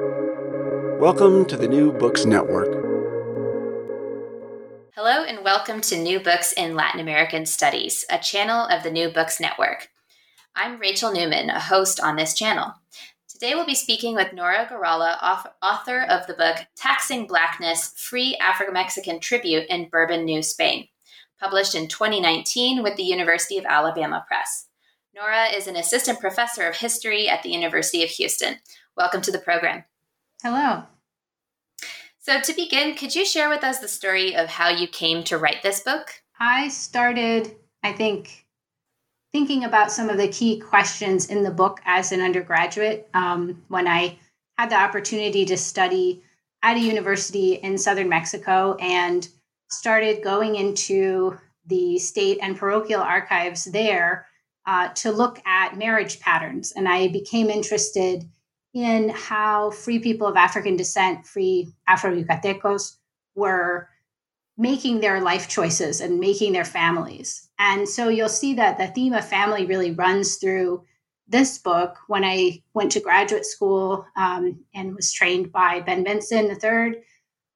Welcome to the New Books Network. Hello, and welcome to New Books in Latin American Studies, a channel of the New Books Network. I'm Rachel Newman, a host on this channel. Today we'll be speaking with Norah Gharala, author of the book Taxing Blackness Free Afro Mexican Tribute in Bourbon, New Spain, published in 2019 with the University of Alabama Press. Norah is an assistant professor of history at the University of Houston. Welcome to the program. Hello. So, to begin, could you share with us the story of how you came to write this book? I started, I think, thinking about some of the key questions in the book as an undergraduate um, when I had the opportunity to study at a university in southern Mexico and started going into the state and parochial archives there uh, to look at marriage patterns. And I became interested in how free people of African descent, free Afro Yucatecos, were making their life choices and making their families. And so you'll see that the theme of family really runs through this book. When I went to graduate school um, and was trained by Ben Vinson III,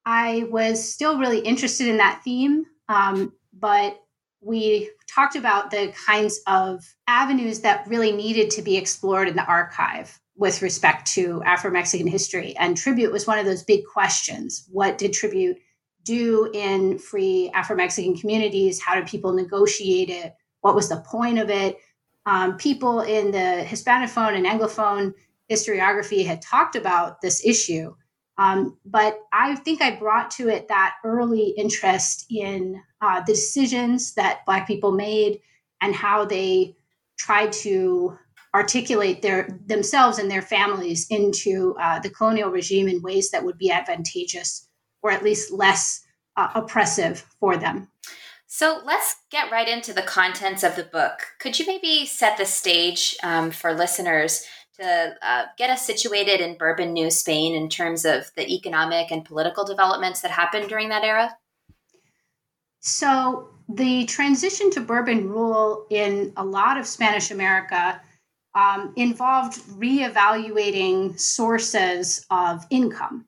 I was still really interested in that theme, um, but we talked about the kinds of avenues that really needed to be explored in the archive with respect to Afro Mexican history. And tribute was one of those big questions. What did tribute do in free Afro Mexican communities? How did people negotiate it? What was the point of it? Um, people in the Hispanophone and Anglophone historiography had talked about this issue. Um, but I think I brought to it that early interest in uh, the decisions that Black people made and how they tried to articulate their themselves and their families into uh, the colonial regime in ways that would be advantageous or at least less uh, oppressive for them. So let's get right into the contents of the book. Could you maybe set the stage um, for listeners to uh, get us situated in Bourbon, New Spain, in terms of the economic and political developments that happened during that era? So, the transition to Bourbon rule in a lot of Spanish America um, involved reevaluating sources of income.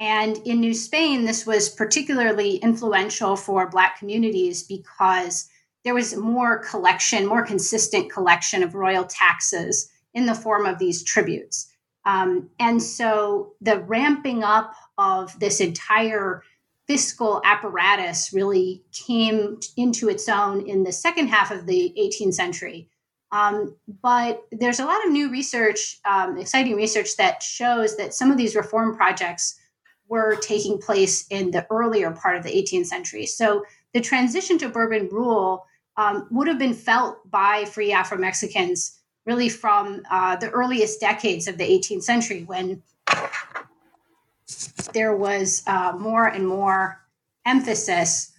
And in New Spain, this was particularly influential for Black communities because there was more collection, more consistent collection of royal taxes in the form of these tributes. Um, and so the ramping up of this entire fiscal apparatus really came into its own in the second half of the 18th century. Um, but there's a lot of new research, um, exciting research that shows that some of these reform projects were taking place in the earlier part of the 18th century. So the transition to Bourbon rule um, would have been felt by free Afro Mexicans really from uh, the earliest decades of the 18th century when there was uh, more and more emphasis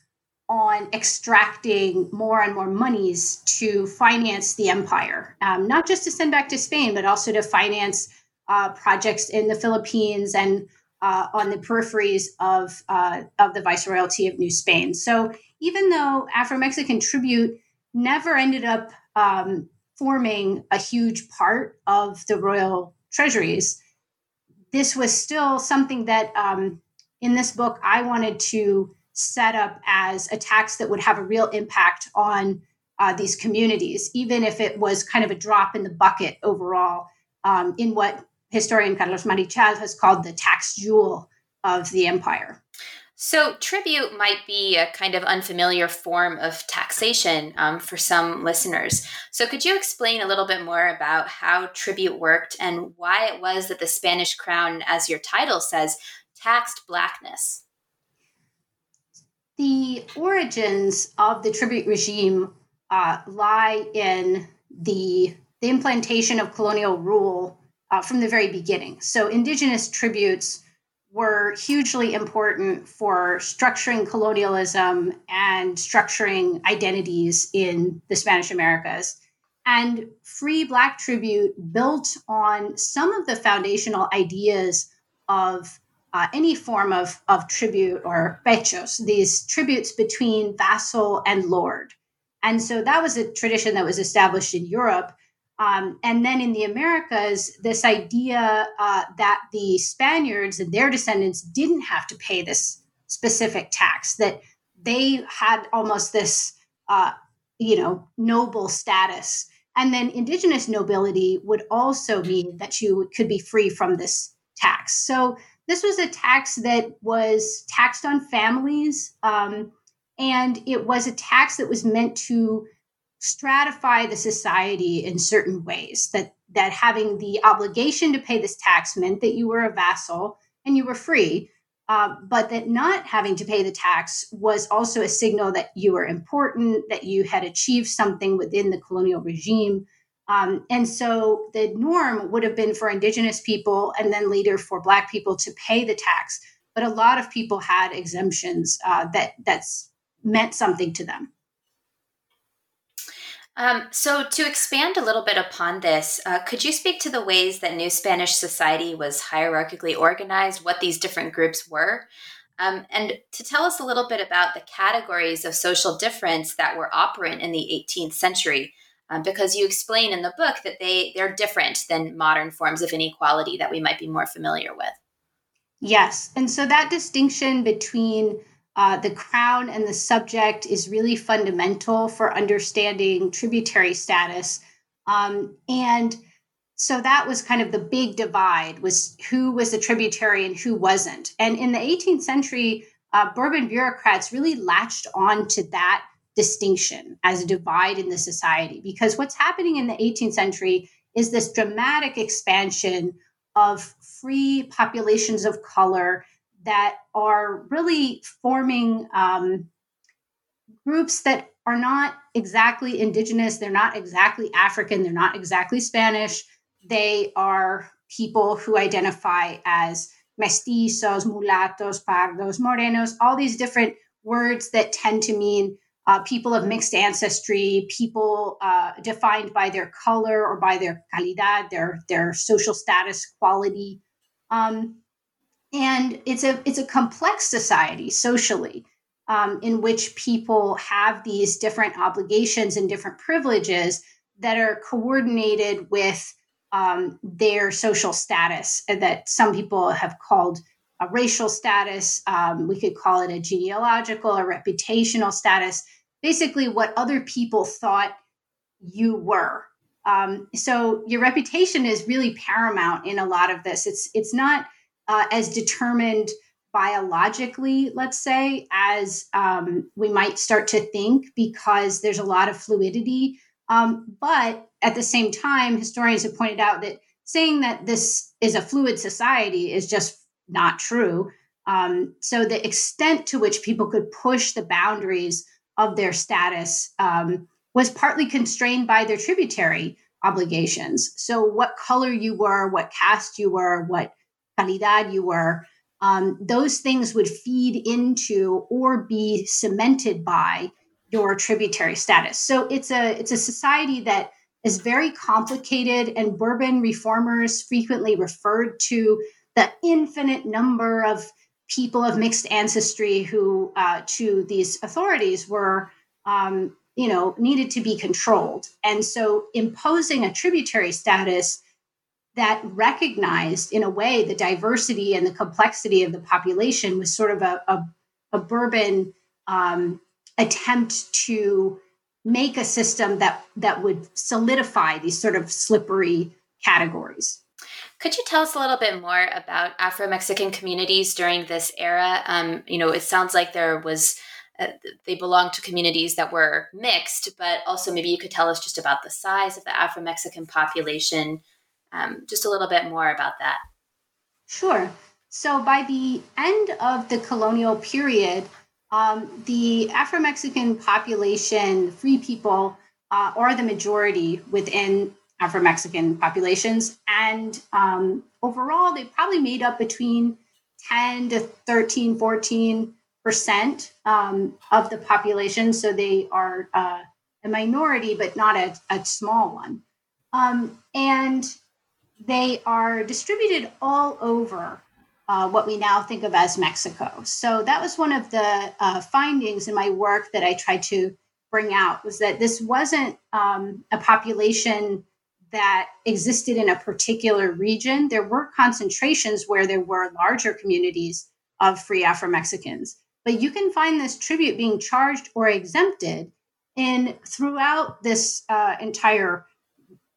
on extracting more and more monies to finance the empire, um, not just to send back to Spain, but also to finance uh, projects in the Philippines and uh, on the peripheries of, uh, of the Viceroyalty of New Spain. So even though Afro Mexican tribute never ended up um, forming a huge part of the royal treasuries, this was still something that um, in this book I wanted to set up as a tax that would have a real impact on uh, these communities, even if it was kind of a drop in the bucket overall um, in what historian Carlos Marichal has called the tax jewel of the empire. So, tribute might be a kind of unfamiliar form of taxation um, for some listeners. So, could you explain a little bit more about how tribute worked and why it was that the Spanish crown, as your title says, taxed blackness? The origins of the tribute regime uh, lie in the, the implantation of colonial rule uh, from the very beginning. So, indigenous tributes were hugely important for structuring colonialism and structuring identities in the Spanish Americas. And Free Black Tribute built on some of the foundational ideas of uh, any form of, of tribute or pechos, these tributes between vassal and lord. And so that was a tradition that was established in Europe Um, and then in the Americas, this idea uh, that the Spaniards and their descendants didn't have to pay this specific tax, that they had almost this, uh, you know, noble status. And then indigenous nobility would also mean that you could be free from this tax. So this was a tax that was taxed on families, um, and it was a tax that was meant to stratify the society in certain ways. That that having the obligation to pay this tax meant that you were a vassal and you were free, uh, but that not having to pay the tax was also a signal that you were important, that you had achieved something within the colonial regime. Um, and so the norm would have been for indigenous people and then later for black people to pay the tax. But a lot of people had exemptions uh, that that's meant something to them. Um, so, to expand a little bit upon this, uh, could you speak to the ways that New Spanish society was hierarchically organized, what these different groups were, um, and to tell us a little bit about the categories of social difference that were operant in the 18th century? Um, because you explain in the book that they they're different than modern forms of inequality that we might be more familiar with. Yes, and so that distinction between uh, the crown and the subject is really fundamental for understanding tributary status. Um, and so that was kind of the big divide was who was a tributary and who wasn't. And in the 18th century, uh, Bourbon bureaucrats really latched on to that distinction as a divide in the society because what's happening in the 18th century is this dramatic expansion of free populations of color that are really forming um, groups that are not exactly indigenous, they're not exactly African, they're not exactly Spanish. They are people who identify as mestizos, mulattos, pardos, morenos, all these different words that tend to mean uh, people of mixed ancestry, people uh, defined by their color or by their calidad, their their social status, quality. Um, and it's a it's a complex society socially um, in which people have these different obligations and different privileges that are coordinated with um, their social status that some people have called a racial status um, we could call it a genealogical or reputational status basically what other people thought you were. Um, so your reputation is really paramount in a lot of this. It's it's not uh, as determined biologically, let's say, as um, we might start to think, because there's a lot of fluidity. Um, but at the same time, historians have pointed out that saying that this is a fluid society is just not true. Um, so the extent to which people could push the boundaries of their status um, was partly constrained by their tributary obligations. So what color you were, what caste you were, what calidad you were, um, those things would feed into or be cemented by your tributary status. So it's a it's a society that is very complicated, and Bourbon reformers frequently referred to the infinite number of people of mixed ancestry who, uh, to these authorities, were um, you know needed to be controlled, and so imposing a tributary status that recognized in a way the diversity and the complexity of the population was sort of a, a, a bourbon um, attempt to make a system that that would solidify these sort of slippery categories. Could you tell us a little bit more about afro-mexican communities during this era? Um, you know it sounds like there was uh, they belonged to communities that were mixed but also maybe you could tell us just about the size of the afro-mexican population um, just a little bit more about that. Sure. So by the end of the colonial period, um, the Afro Mexican population, free people, uh, are the majority within Afro Mexican populations. And um, overall, they probably made up between 10 to 13, 14 percent um, of the population. So they are uh, a minority, but not a, a small one. Um, and they are distributed all over uh, what we now think of as Mexico. So that was one of the uh, findings in my work that I tried to bring out was that this wasn't um, a population that existed in a particular region, there were concentrations where there were larger communities of free Afro Mexicans. But you can find this tribute being charged or exempted in throughout this uh, entire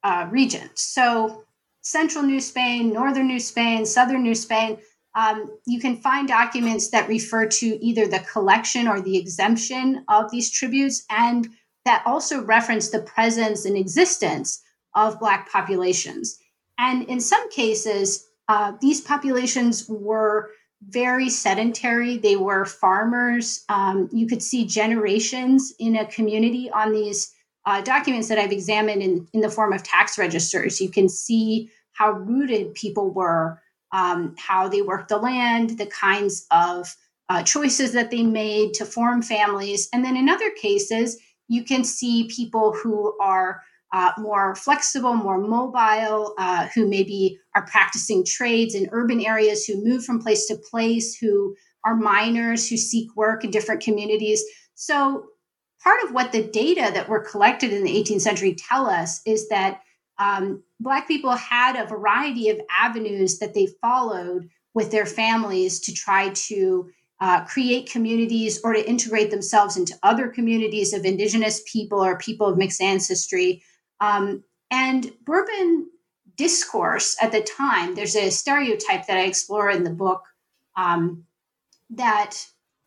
uh, region. So, central New Spain, northern New Spain, southern New Spain, um, you can find documents that refer to either the collection or the exemption of these tributes, and that also reference the presence and existence of Black populations. And in some cases, uh, these populations were very sedentary. They were farmers. Um, you could see generations in a community on these uh, documents that I've examined in, in the form of tax registers. You can see how rooted people were um, how they worked the land, the kinds of uh, choices that they made to form families. And then in other cases, you can see people who are uh, more flexible, more mobile, uh, who maybe are practicing trades in urban areas, who move from place to place, who are miners, who seek work in different communities. So, part of what the data that were collected in the 18th century tell us is that um, Black people had a variety of avenues that they followed with their families to try to uh, create communities or to integrate themselves into other communities of Indigenous people or people of mixed ancestry. Um, and Bourbon discourse at the time, there's a stereotype that I explore in the book um, that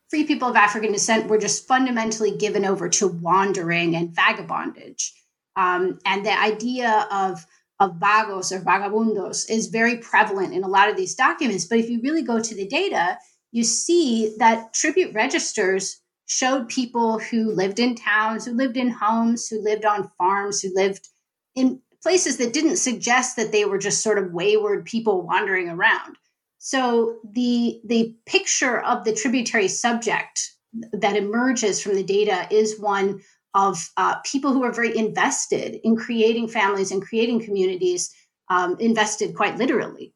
free people of African descent were just fundamentally given over to wandering and vagabondage. Um, and the idea of of vagos or vagabundos is very prevalent in a lot of these documents. But if you really go to the data, you see that tribute registers showed people who lived in towns, who lived in homes, who lived on farms, who lived in places that didn't suggest that they were just sort of wayward people wandering around. So the the picture of the tributary subject that emerges from the data is one of uh, people who are very invested in creating families and creating communities, um, invested quite literally.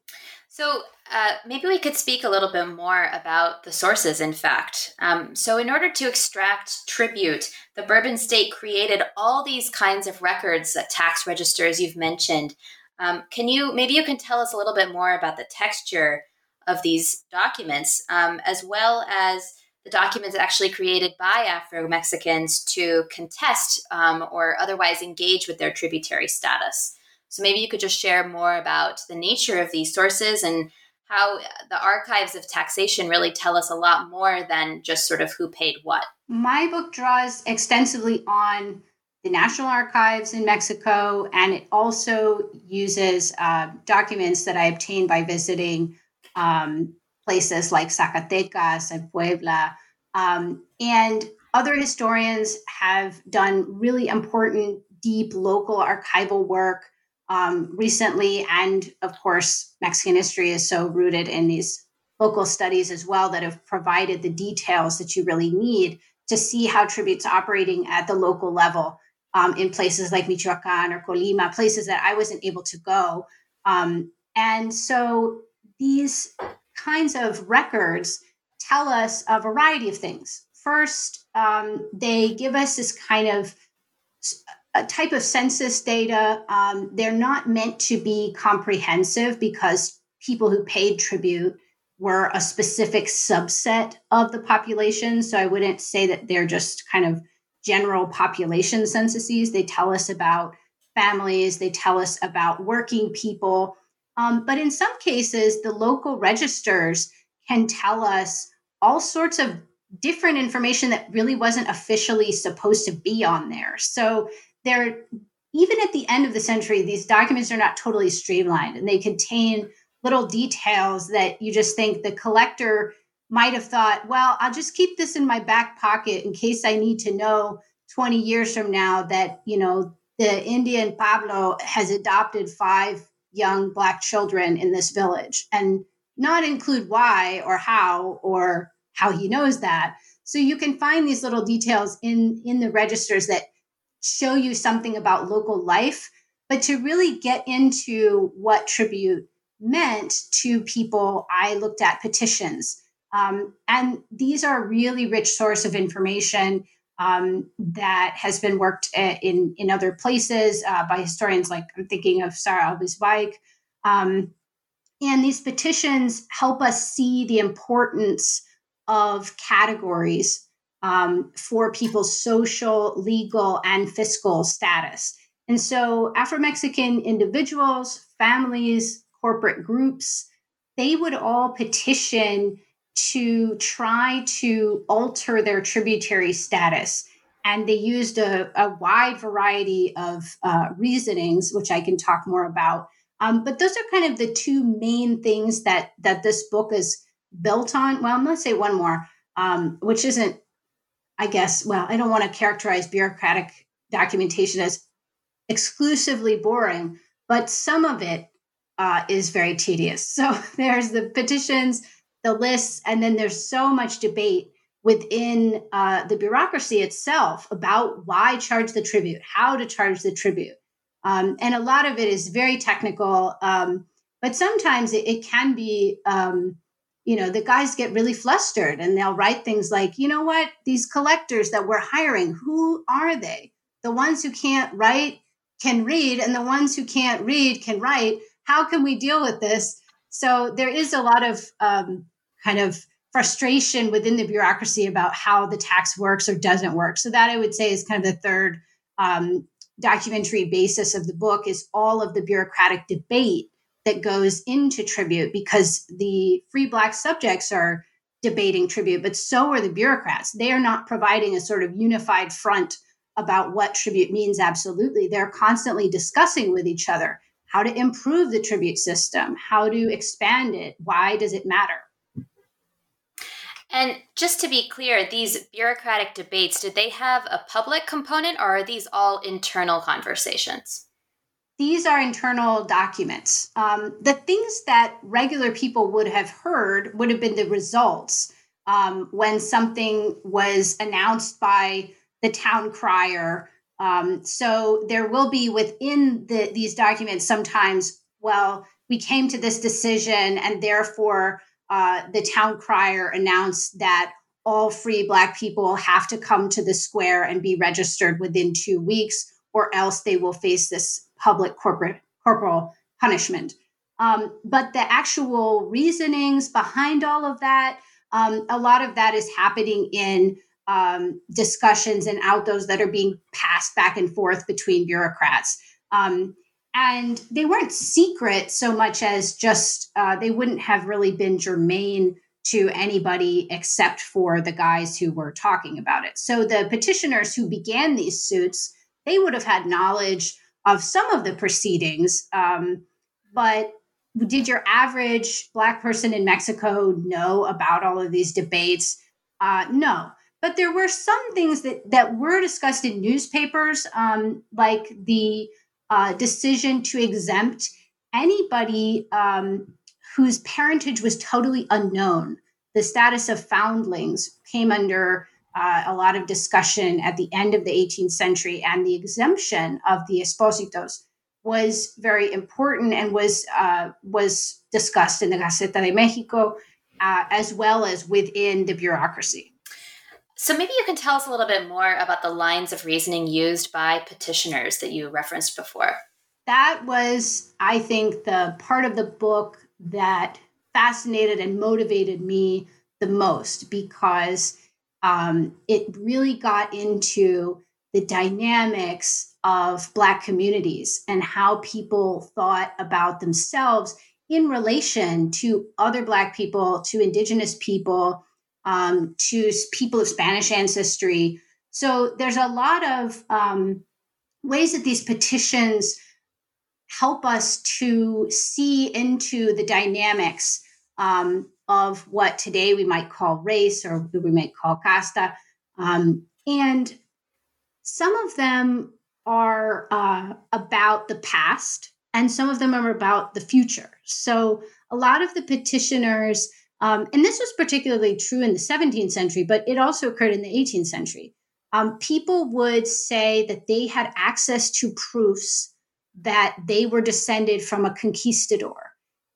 So, uh, maybe we could speak a little bit more about the sources, in fact. Um, so, in order to extract tribute, the Bourbon state created all these kinds of records, uh, tax registers you've mentioned. Um, can you, maybe you can tell us a little bit more about the texture of these documents, um, as well as the documents actually created by Afro Mexicans to contest um, or otherwise engage with their tributary status. So maybe you could just share more about the nature of these sources and how the archives of taxation really tell us a lot more than just sort of who paid what. My book draws extensively on the National Archives in Mexico, and it also uses uh, documents that I obtained by visiting um, places like Zacatecas and Puebla. Um, and other historians have done really important, deep local archival work um, recently. And of course, Mexican history is so rooted in these local studies as well that have provided the details that you really need to see how tributes operating at the local level um, in places like Michoacan or Colima, places that I wasn't able to go. Um, and so these kinds of records tell us a variety of things. First, um, they give us this kind of a type of census data. Um, they're not meant to be comprehensive because people who paid tribute were a specific subset of the population. So I wouldn't say that they're just kind of general population censuses. They tell us about families, they tell us about working people. Um, but in some cases, the local registers can tell us all sorts of different information that really wasn't officially supposed to be on there. So they're even at the end of the century, these documents are not totally streamlined and they contain little details that you just think the collector might have thought, well, I'll just keep this in my back pocket in case I need to know 20 years from now that, you know, the Indian Pablo has adopted five young black children in this village and not include why or how or how he knows that. So you can find these little details in in the registers that show you something about local life but to really get into what tribute meant to people i looked at petitions. Um, and these are really rich source of information um, that has been worked uh, in in other places uh, by historians like I'm thinking of Sarah Alves Um, and these petitions help us see the importance of categories um, for people's social, legal, and fiscal status. And so Afro Mexican individuals, families, corporate groups, they would all petition to try to alter their tributary status. And they used a, a wide variety of uh, reasonings, which I can talk more about. Um, but those are kind of the two main things that that this book is built on. Well, I'm going to say one more, um, which isn't, I guess. Well, I don't want to characterize bureaucratic documentation as exclusively boring, but some of it uh, is very tedious. So there's the petitions, the lists, and then there's so much debate within uh, the bureaucracy itself about why charge the tribute, how to charge the tribute. Um, and a lot of it is very technical, um, but sometimes it, it can be, um, you know, the guys get really flustered and they'll write things like, you know what, these collectors that we're hiring, who are they? The ones who can't write can read, and the ones who can't read can write. How can we deal with this? So there is a lot of um, kind of frustration within the bureaucracy about how the tax works or doesn't work. So that I would say is kind of the third um, documentary basis of the book is all of the bureaucratic debate that goes into tribute because the free black subjects are debating tribute, but so are the bureaucrats. They are not providing a sort of unified front about what tribute means absolutely. They're constantly discussing with each other how to improve the tribute system, how to expand it, why does it matter? And just to be clear, these bureaucratic debates, did they have a public component or are these all internal conversations? These are internal documents. Um, the things that regular people would have heard would have been the results um, when something was announced by the town crier. Um, so there will be within the, these documents sometimes, well, we came to this decision and therefore uh, the town crier announced that all free Black people have to come to the square and be registered within two weeks, or else they will face this public corporate corporal punishment. Um, but the actual reasonings behind all of that, um, a lot of that is happening in um, discussions and out those that are being passed back and forth between bureaucrats. Um, and they weren't secret so much as just uh, they wouldn't have really been germane to anybody except for the guys who were talking about it. So the petitioners who began these suits, they would have had knowledge of some of the proceedings, um, but did your average black person in Mexico know about all of these debates? Uh, no. But there were some things that, that were discussed in newspapers, um, like the uh, decision to exempt anybody um, whose parentage was totally unknown. The status of foundlings came under uh, a lot of discussion at the end of the 18th century, and the exemption of the espositos was very important and was uh, was discussed in the Gaceta de Mexico, uh, as well as within the bureaucracy. So maybe you can tell us a little bit more about the lines of reasoning used by petitioners that you referenced before. That was, I think, the part of the book that fascinated and motivated me the most because um, it really got into the dynamics of Black communities and how people thought about themselves in relation to other Black people, to Indigenous people, um, to people of Spanish ancestry. So there's a lot of um, ways that these petitions help us to see into the dynamics um, of what today we might call race or we might call casta. Um, and some of them are uh, about the past, and some of them are about the future. So a lot of the petitioners um, and this was particularly true in the 17th century, but it also occurred in the 18th century. Um, people would say that they had access to proofs that they were descended from a conquistador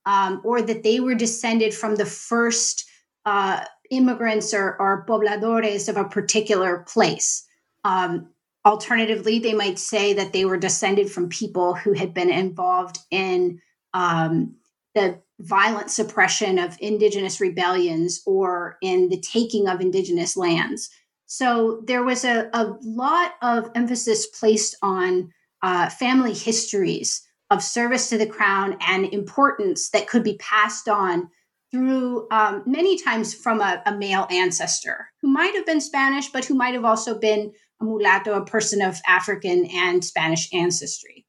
um, or that they were descended from the first uh, immigrants or, or pobladores of a particular place. Um, alternatively, they might say that they were descended from people who had been involved in um, the violent suppression of indigenous rebellions or in the taking of indigenous lands. So there was a, a lot of emphasis placed on uh, family histories of service to the crown and importance that could be passed on through um, many times from a, a, male ancestor who might have been Spanish, but who might have also been a mulatto, a person of African and Spanish ancestry.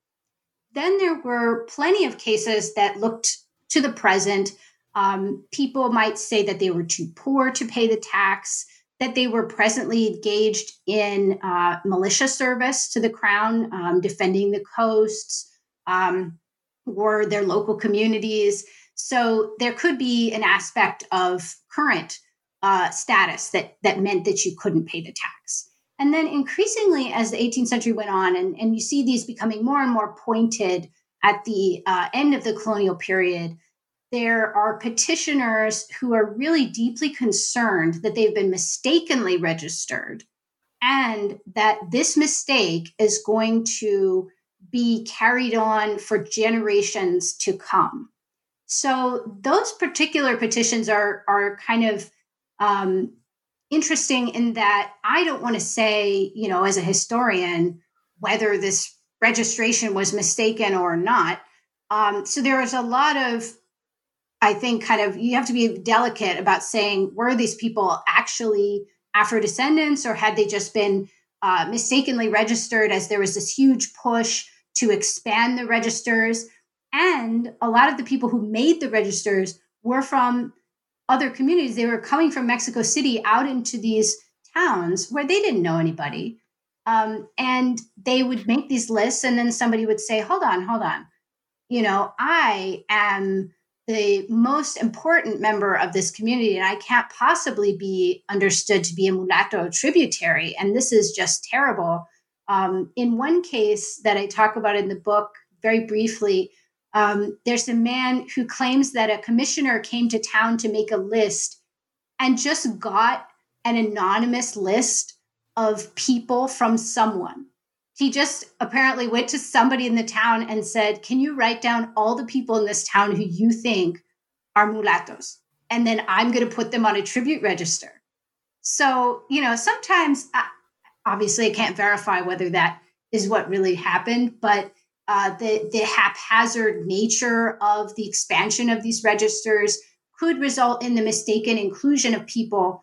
Then there were plenty of cases that looked to the present. Um, people might say that they were too poor to pay the tax, that they were presently engaged in uh, militia service to the crown, um, defending the coasts um, or their local communities. So there could be an aspect of current uh, status that that meant that you couldn't pay the tax. And then increasingly, as the 18th century went on, and, and you see these becoming more and more pointed at the uh, end of the colonial period, there are petitioners who are really deeply concerned that they've been mistakenly registered and that this mistake is going to be carried on for generations to come. So those particular petitions are are kind of um, interesting in that I don't want to say, you know, as a historian, whether this registration was mistaken or not. Um, so there is a lot of I think kind of you have to be delicate about saying were these people actually Afro descendants or had they just been uh, mistakenly registered as there was this huge push to expand the registers. And a lot of the people who made the registers were from other communities. They were coming from Mexico City out into these towns where they didn't know anybody. Um, and they would make these lists, and then somebody would say, Hold on, hold on. You know, I am the most important member of this community, and I can't possibly be understood to be a mulatto tributary. And this is just terrible. Um, in one case that I talk about in the book very briefly, um, there's a man who claims that a commissioner came to town to make a list and just got an anonymous list of people from someone he just apparently went to somebody in the town and said, Can you write down all the people in this town who you think are mulattos? And then I'm going to put them on a tribute register. So, you know, sometimes, obviously, I can't verify whether that is what really happened, but uh, the, the haphazard nature of the expansion of these registers could result in the mistaken inclusion of people.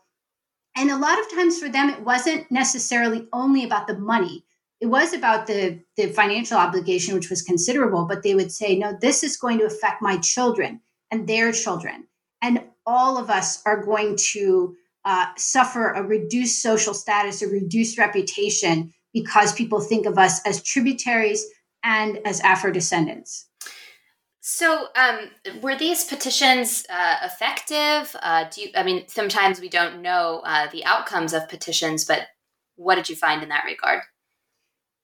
And a lot of times for them, it wasn't necessarily only about the money. It was about the the financial obligation which was considerable but they would say no this is going to affect my children and their children. And all of us are going to uh, suffer a reduced social status a reduced reputation because people think of us as tributaries and as afro descendants so, um, were these petitions uh, effective? Uh, do you? I mean, sometimes we don't know uh, the outcomes of petitions, but what did you find in that regard?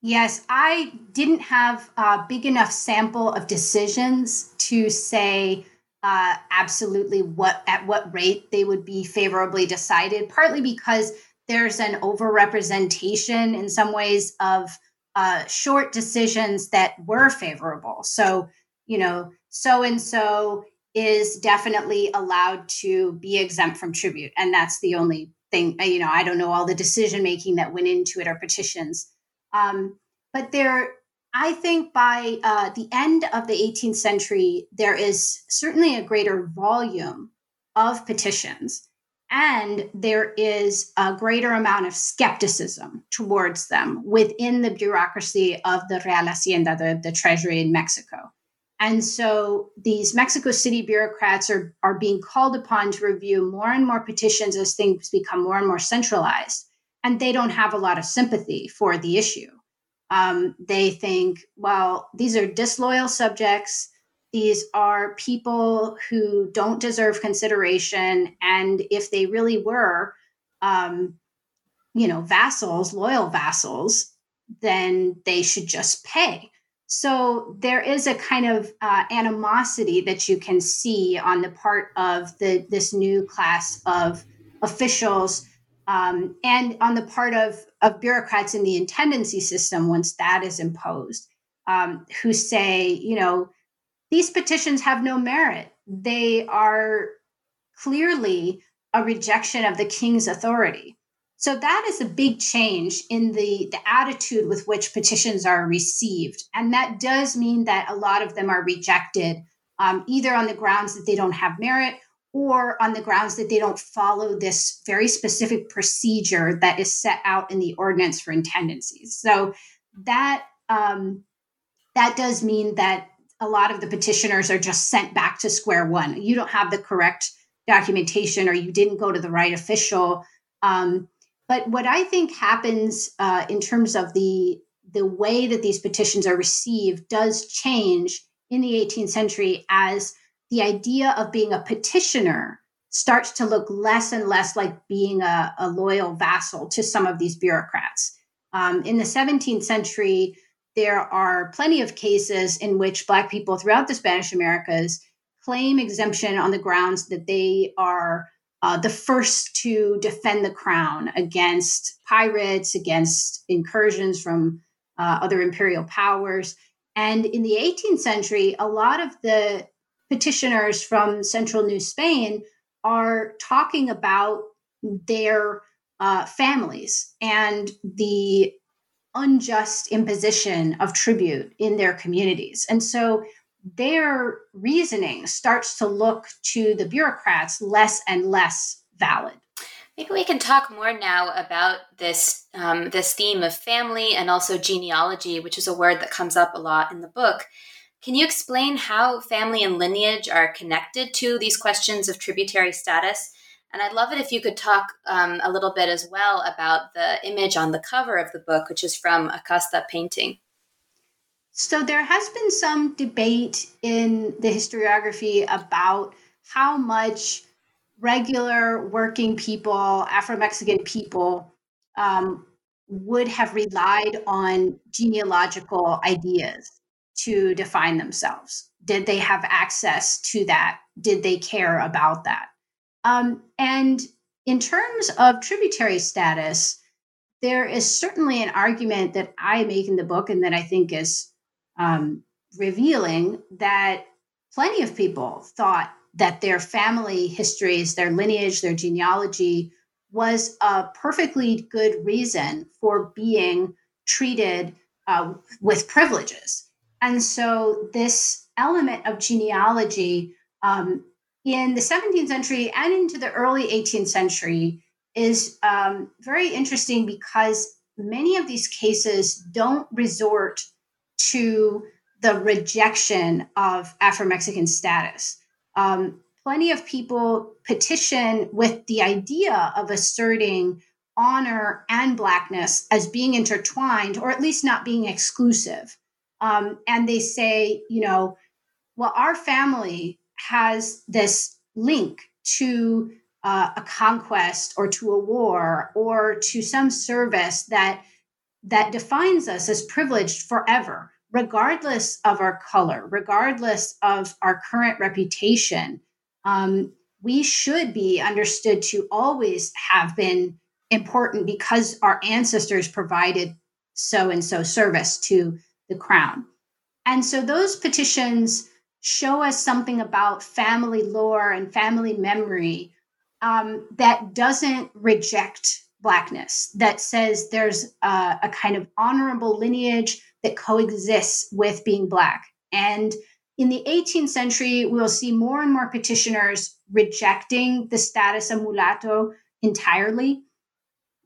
Yes, I didn't have a big enough sample of decisions to say uh, absolutely what at what rate they would be favorably decided. Partly because there's an overrepresentation in some ways of uh, short decisions that were favorable. So you know, so and so is definitely allowed to be exempt from tribute, and that's the only thing. You know, I don't know all the decision making that went into it or petitions um, but there, I think by uh, the end of the 18th century, there is certainly a greater volume of petitions, and there is a greater amount of skepticism towards them within the bureaucracy of the Real Hacienda, the, the Treasury in Mexico. And so these Mexico City bureaucrats are, are being called upon to review more and more petitions as things become more and more centralized and they don't have a lot of sympathy for the issue. Um, they think, well, these are disloyal subjects. These are people who don't deserve consideration. And if they really were, um, you know, vassals, loyal vassals, then they should just pay. So there is a kind of uh, animosity that you can see on the part of the this new class of officials um, and on the part of of bureaucrats in the intendancy system once that is imposed, um, who say, you know, these petitions have no merit. They are clearly a rejection of the king's authority. So that is a big change in the, the attitude with which petitions are received. And that does mean that a lot of them are rejected, um, either on the grounds that they don't have merit or on the grounds that they don't follow this very specific procedure that is set out in the ordinance for intendancies. So that um, that does mean that a lot of the petitioners are just sent back to square one. You don't have the correct documentation, or you didn't go to the right official. Um, but what I think happens uh, in terms of the the way that these petitions are received does change in the 18th century as the idea of being a petitioner starts to look less and less like being a, a loyal vassal to some of these bureaucrats. Um, in the 17th century, there are plenty of cases in which Black people throughout the Spanish Americas claim exemption on the grounds that they are uh, the first to defend the crown against pirates, against incursions from uh, other imperial powers. And in the 18th century, a lot of the petitioners from central New Spain are talking about their uh, families and the unjust imposition of tribute in their communities. And so their reasoning starts to look to the bureaucrats less and less valid. Maybe we can talk more now about this um, this theme of family and also genealogy, which is a word that comes up a lot in the book. Can you explain how family and lineage are connected to these questions of tributary status? And I'd love it if you could talk um, a little bit as well about the image on the cover of the book, which is from a Casta painting. So there has been some debate in the historiography about how much regular working people, Afro Mexican people, um, would have relied on genealogical ideas to define themselves. Did they have access to that? Did they care about that? Um, and in terms of tributary status, there is certainly an argument that I make in the book and that I think is um, revealing that plenty of people thought that their family histories, their lineage, their genealogy was a perfectly good reason for being treated uh, with privileges. And so, this element of genealogy um, in the 17th century and into the early 18th century is um, very interesting because many of these cases don't resort to the rejection of Afro Mexican status. Um, plenty of people petition with the idea of asserting honor and blackness as being intertwined or at least not being exclusive. Um, and they say, you know, well, our family has this link to uh, a conquest or to a war or to some service that that defines us as privileged forever regardless of our color, regardless of our current reputation, um, we should be understood to always have been important because our ancestors provided so and so service to the crown. And so those petitions show us something about family lore and family memory um, that doesn't reject Blackness, that says there's a, a kind of honorable lineage that coexists with being Black. And in the 18th century, we'll see more and more petitioners rejecting the status of mulatto entirely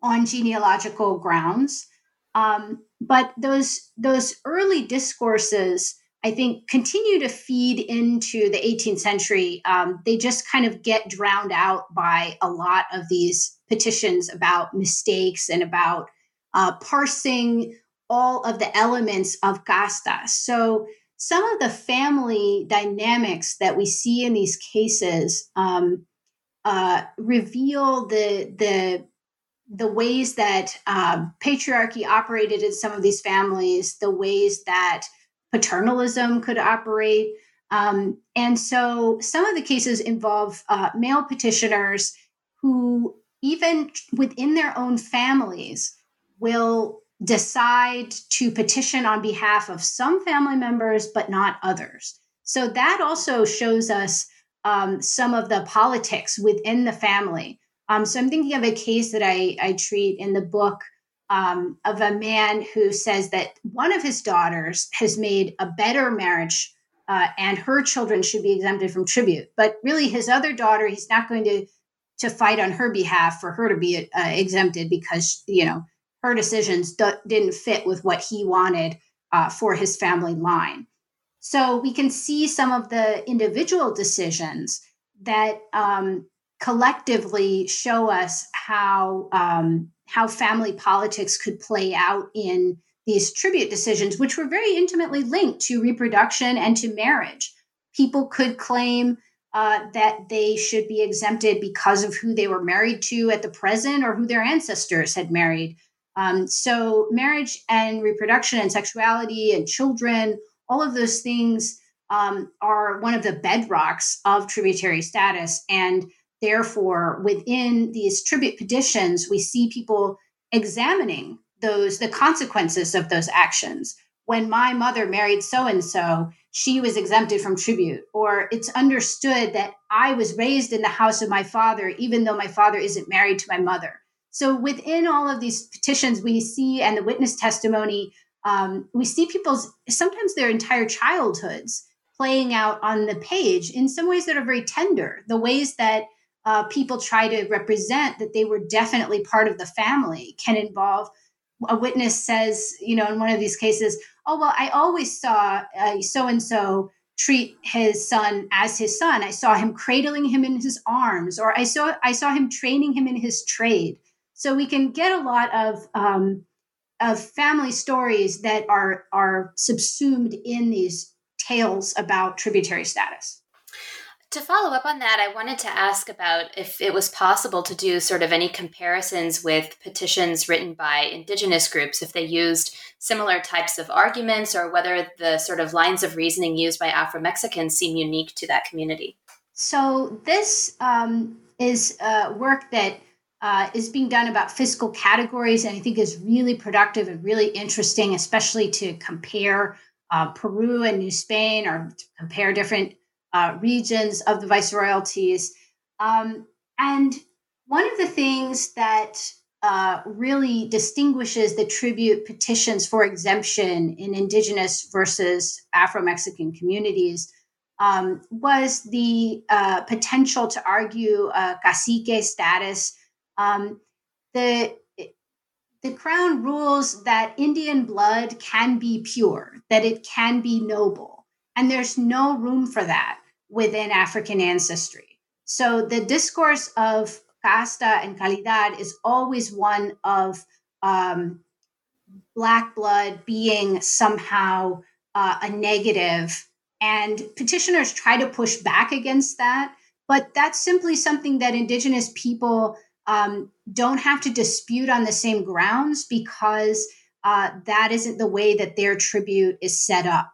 on genealogical grounds. Um, but those those early discourses, I think, continue to feed into the 18th century. Um, they just kind of get drowned out by a lot of these petitions about mistakes and about uh, parsing all of the elements of casta. So some of the family dynamics that we see in these cases um, uh, reveal the the the ways that uh, patriarchy operated in some of these families, the ways that paternalism could operate. Um, and so some of the cases involve uh, male petitioners who, even within their own families, will decide to petition on behalf of some family members, but not others. So that also shows us um, some of the politics within the family. Um, so I'm thinking of a case that I, I treat in the book um, of a man who says that one of his daughters has made a better marriage uh, and her children should be exempted from tribute. But really, his other daughter, he's not going to to fight on her behalf for her to be uh, exempted because you know her decisions d- didn't fit with what he wanted uh, for his family line. So we can see some of the individual decisions that um, collectively show us how um, how family politics could play out in these tribute decisions, which were very intimately linked to reproduction and to marriage. People could claim uh, that they should be exempted because of who they were married to at the present or who their ancestors had married. Um, so, marriage and reproduction and sexuality and children, all of those things um, are one of the bedrocks of tributary status. And therefore, within these tribute petitions, we see people examining those the consequences of those actions. When my mother married so and so, she was exempted from tribute. Or it's understood that I was raised in the house of my father, even though my father isn't married to my mother. So within all of these petitions, we see and the witness testimony, um, we see people's sometimes their entire childhoods playing out on the page in some ways that are very tender. The ways that uh, people try to represent that they were definitely part of the family can involve a witness says, you know, in one of these cases, oh, well, I always saw so and so treat his son as his son. I saw him cradling him in his arms, or I saw I saw him training him in his trade. So we can get a lot of um, of family stories that are are subsumed in these tales about tributary status. To follow up on that, I wanted to ask about if it was possible to do sort of any comparisons with petitions written by indigenous groups, if they used similar types of arguments, or whether the sort of lines of reasoning used by Afro Mexicans seem unique to that community. So, this um, is uh, work that uh, is being done about fiscal categories, and I think is really productive and really interesting, especially to compare uh, Peru and New Spain or compare different uh, regions of the viceroyalties. Um, and one of the things that uh, really distinguishes the tribute petitions for exemption in indigenous versus Afro Mexican communities um, was the uh, potential to argue cacique status. Um, the the crown rules that Indian blood can be pure, that it can be noble, and there's no room for that within African ancestry. So the discourse of casta and calidad is always one of um, black blood being somehow uh, a negative, and petitioners try to push back against that. But that's simply something that Indigenous people um, don't have to dispute on the same grounds because uh, that isn't the way that their tribute is set up.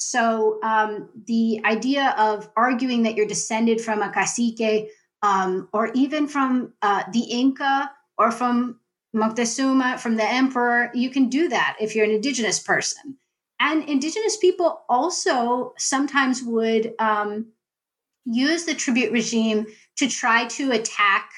So um, the idea of arguing that you're descended from a cacique um, or even from uh, the Inca or from Moctezuma, from the emperor, you can do that if you're an indigenous person. And indigenous people also sometimes would um, use the tribute regime to try to attack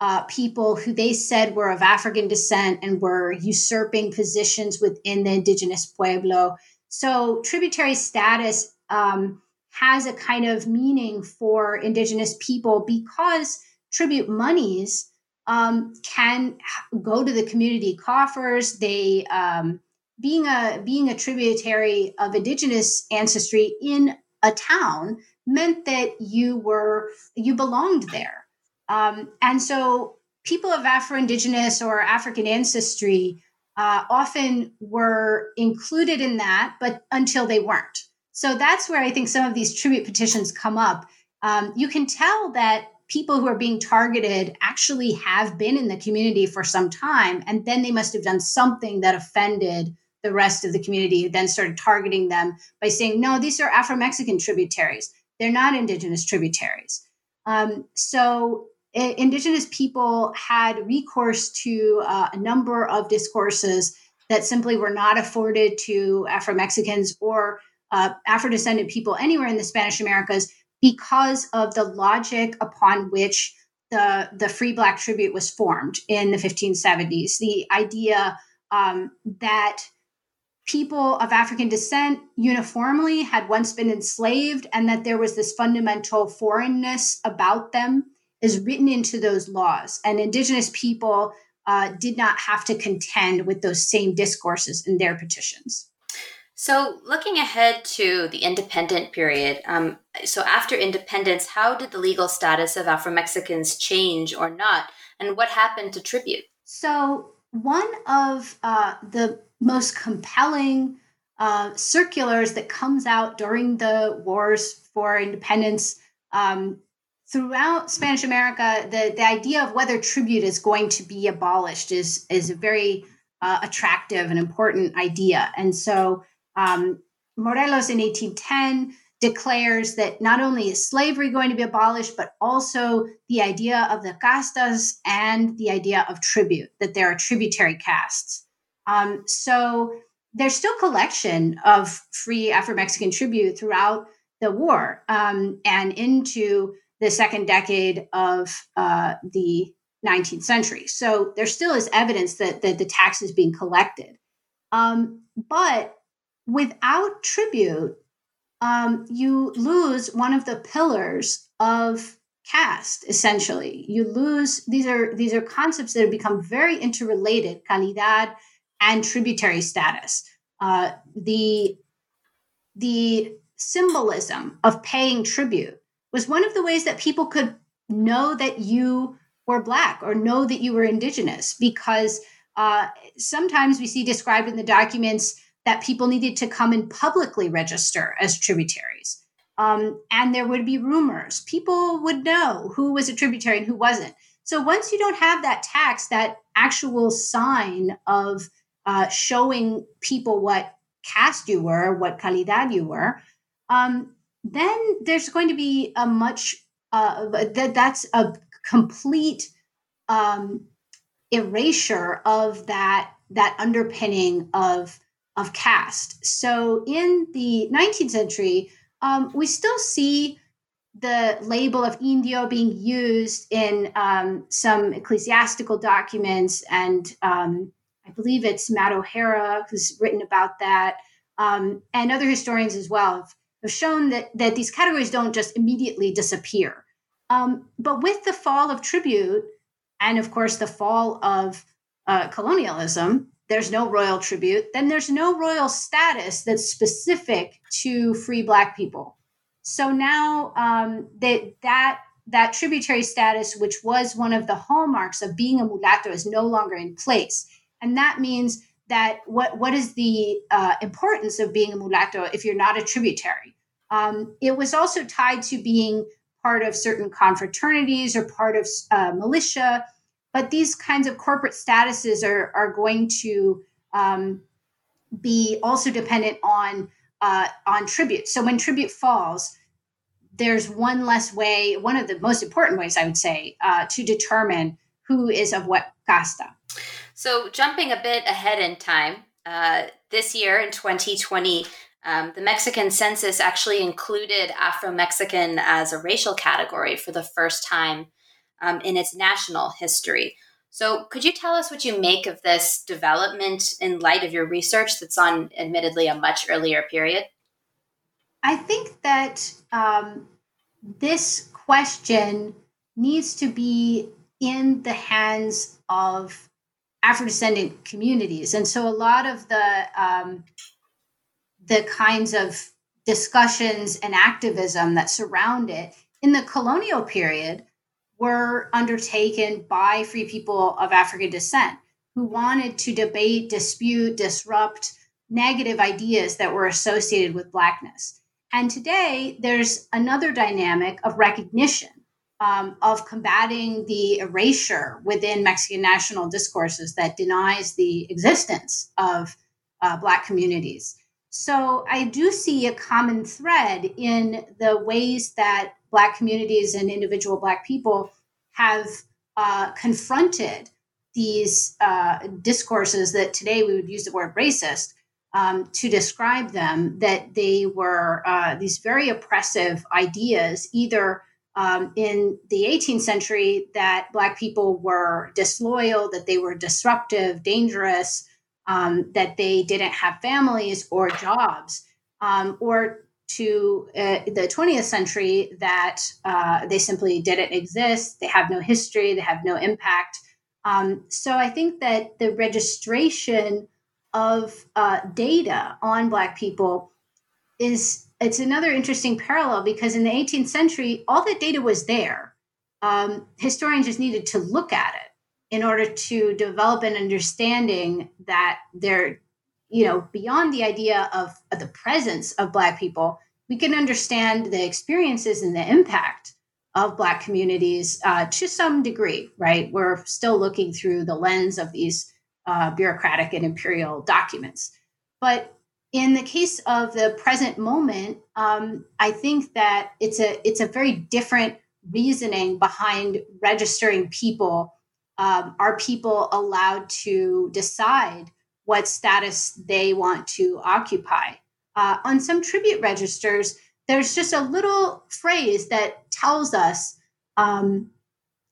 uh, people who they said were of African descent and were usurping positions within the indigenous pueblo so tributary status um, has a kind of meaning for indigenous people because tribute monies um, can go to the community coffers. They um, being a being a tributary of indigenous ancestry in a town meant that you were you belonged there, um, and so people of Afro Indigenous or African ancestry uh, often were included in that, but until they weren't. So that's where I think some of these tribute petitions come up. Um, you can tell that people who are being targeted actually have been in the community for some time, and then they must have done something that offended the rest of the community, who then started targeting them by saying, no, these are Afro Mexican tributaries. They're not indigenous tributaries. Um, so indigenous people had recourse to uh, a number of discourses that simply were not afforded to Afro Mexicans or uh, Afro descendant people anywhere in the Spanish Americas because of the logic upon which the, the free black tribute was formed in the 1570s. The idea um, that people of African descent uniformly had once been enslaved and that there was this fundamental foreignness about them is written into those laws. And indigenous people uh, did not have to contend with those same discourses in their petitions. So, looking ahead to the independent period, um, so after independence, how did the legal status of Afro Mexicans change or not? And what happened to tribute? So, one of uh, the most compelling uh, circulars that comes out during the wars for independence um, throughout Spanish America, the, the idea of whether tribute is going to be abolished is, is a very uh, attractive and important idea. And so um, Morelos in 1810 declares that not only is slavery going to be abolished, but also the idea of the castas and the idea of tribute, that there are tributary castes. Um, so there's still collection of free Afro Mexican tribute throughout the war um, and into the second decade of uh, the 19th century. So there still is evidence that, that the tax is being collected. Um, but without tribute, um, you lose one of the pillars of caste essentially you lose these are these are concepts that have become very interrelated calidad and tributary status uh, the the symbolism of paying tribute was one of the ways that people could know that you were black or know that you were indigenous because uh, sometimes we see described in the documents that people needed to come and publicly register as tributaries. Um, and there would be rumors. People would know who was a tributary and who wasn't. So once you don't have that tax, that actual sign of uh, showing people what caste you were, what calidad you were, um, then there's going to be a much uh, that that's a complete um, erasure of that that underpinning of of caste. So in the 19th century, um, we still see the label of Indio being used in um, some ecclesiastical documents, and um, I believe it's Matt O'Hara who's written about that, um, and other historians as well have, have, shown that that these categories don't just immediately disappear. Um, but with the fall of tribute, and of course the fall of uh, colonialism, there's no royal tribute, then there's no royal status that's specific to free Black people. So now um, that that that tributary status, which was one of the hallmarks of being a mulatto, is no longer in place, and that means that what what is the uh, importance of being a mulatto if you're not a tributary? Um, it was also tied to being part of certain confraternities or part of uh, militia but these kinds of corporate statuses are, are going to um, be also dependent on uh, on tribute. So when tribute falls, there's one less way, one of the most important ways, I would say, uh, to determine who is of what casta. So jumping a bit ahead in time, uh, this year in 2020, um, the Mexican census actually included Afro Mexican as a racial category for the first time um, in its national history. So, could you tell us what you make of this development in light of your research that's on admittedly a much earlier period? I think that um, this question needs to be in the hands of Afro descendant communities. And so, a lot of the um, the kinds of discussions and activism that surround it in the colonial period were undertaken by free people of African descent who wanted to debate, dispute, disrupt negative ideas that were associated with Blackness. And today, there's another dynamic of recognition um, of combating the erasure within Mexican national discourses that denies the existence of uh, Black communities. So I do see a common thread in the ways that Black communities and individual Black people have uh, confronted these uh, discourses that today we would use the word racist um, to describe them, that they were uh, these very oppressive ideas, either um, in the 18th century that Black people were disloyal, that they were disruptive, dangerous, um, that they didn't have families or jobs, um, or to uh, the 20th century that uh, they simply didn't exist, they have no history, they have no impact. Um, so I think that the registration of uh, data on Black people is it's another interesting parallel because in the 18th century, all that data was there. Um, historians just needed to look at it in order to develop an understanding that they're, you know, beyond the idea of, of the presence of Black people, we can understand the experiences and the impact of Black communities uh, to some degree, right? We're still looking through the lens of these uh, bureaucratic and imperial documents. But in the case of the present moment, um, I think that it's a it's a very different reasoning behind registering people. Um, are people allowed to decide what status they want to occupy? Uh, on some tribute registers, there's just a little phrase that tells us um,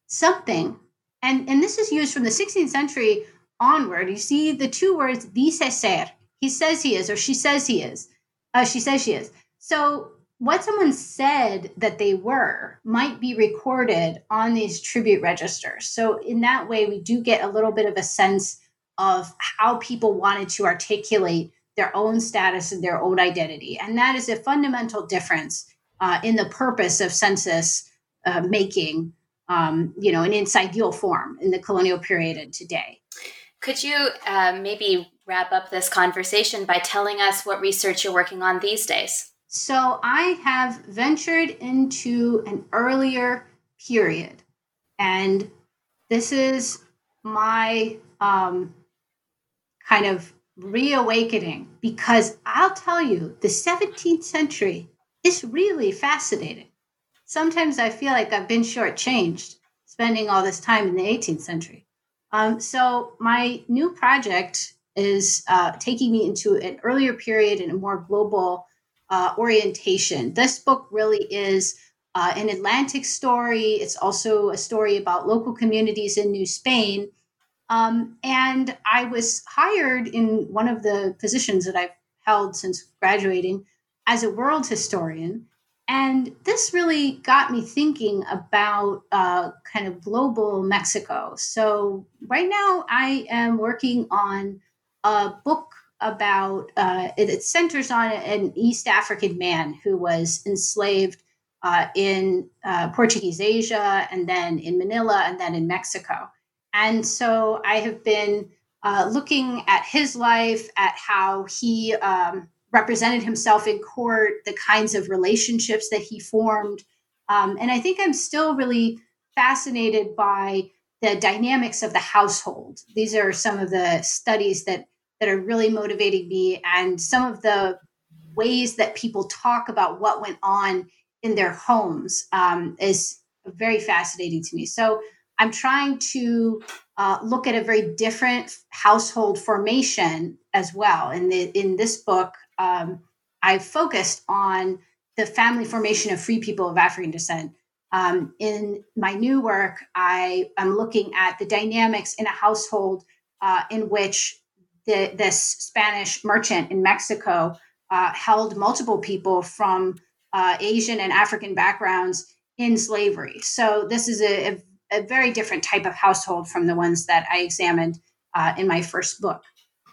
something, and and this is used from the 16th century onward. You see the two words "dice ser," he says he is or she says he is. Uh, she says she is. So what someone said that they were might be recorded on these tribute registers. So in that way we do get a little bit of a sense of how people wanted to articulate their own status and their own identity. And that is a fundamental difference uh, in the purpose of census uh, making um, you know in its ideal form in the colonial period and today. Could you uh, maybe wrap up this conversation by telling us what research you're working on these days? So, I have ventured into an earlier period, and this is my um, kind of reawakening because I'll tell you, the 17th century is really fascinating. Sometimes I feel like I've been shortchanged spending all this time in the 18th century. Um, so, my new project is uh, taking me into an earlier period and a more global uh, orientation. This book really is uh, an Atlantic story. It's also a story about local communities in New Spain. Um, and I was hired in one of the positions that I've held since graduating as a world historian. And this really got me thinking about uh, kind of global Mexico. So, right now, I am working on a book about uh, it, it, centers on an East African man who was enslaved uh, in uh, Portuguese Asia and then in Manila and then in Mexico. And so I have been uh, looking at his life, at how he um, represented himself in court, the kinds of relationships that he formed. Um, and I think I'm still really fascinated by the dynamics of the household. These are some of the studies that that are really motivating me and some of the ways that people talk about what went on in their homes um, is very fascinating to me. So i'm trying to uh, look at a very different household formation as well. In the in this book um, i focused on the family formation of free people of african descent. Um, in my new work i am looking at the dynamics in a household uh, in which the, this Spanish merchant in Mexico uh, held multiple people from uh, Asian and African backgrounds in slavery. So this is a, a, a, very different type of household from the ones that I examined uh, in my first book.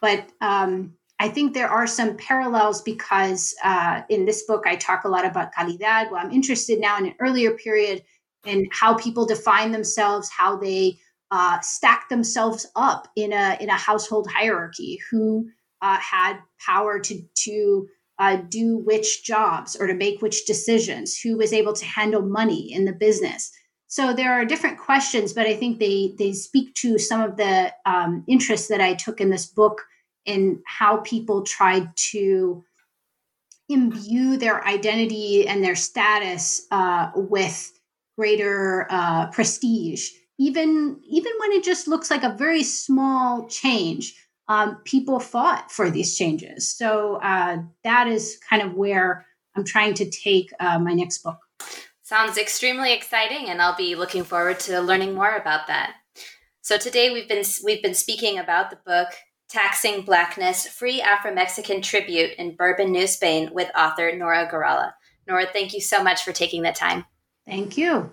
But um, I think there are some parallels because uh, in this book I talk a lot about calidad. Well, I'm interested now in an earlier period in how people define themselves, how they uh, stack themselves up in a in a household hierarchy who uh, had power to to uh, do which jobs or to make which decisions who was able to handle money in the business. So there are different questions but i think they they speak to some of the um, interests that i took in this book in how people tried to imbue their identity and their status uh, with greater uh, prestige, even even when it just looks like a very small change. Um, people fought for these changes, so uh, that is kind of where I'm trying to take uh, my next book. Sounds extremely exciting, and I'll be looking forward to learning more about that. So today we've been we've been speaking about the book Taxing Blackness: Free Afro-Mexican Tribute in Bourbon, New Spain with author Norah Gharala. Norah, thank you so much for taking the time. Thank you.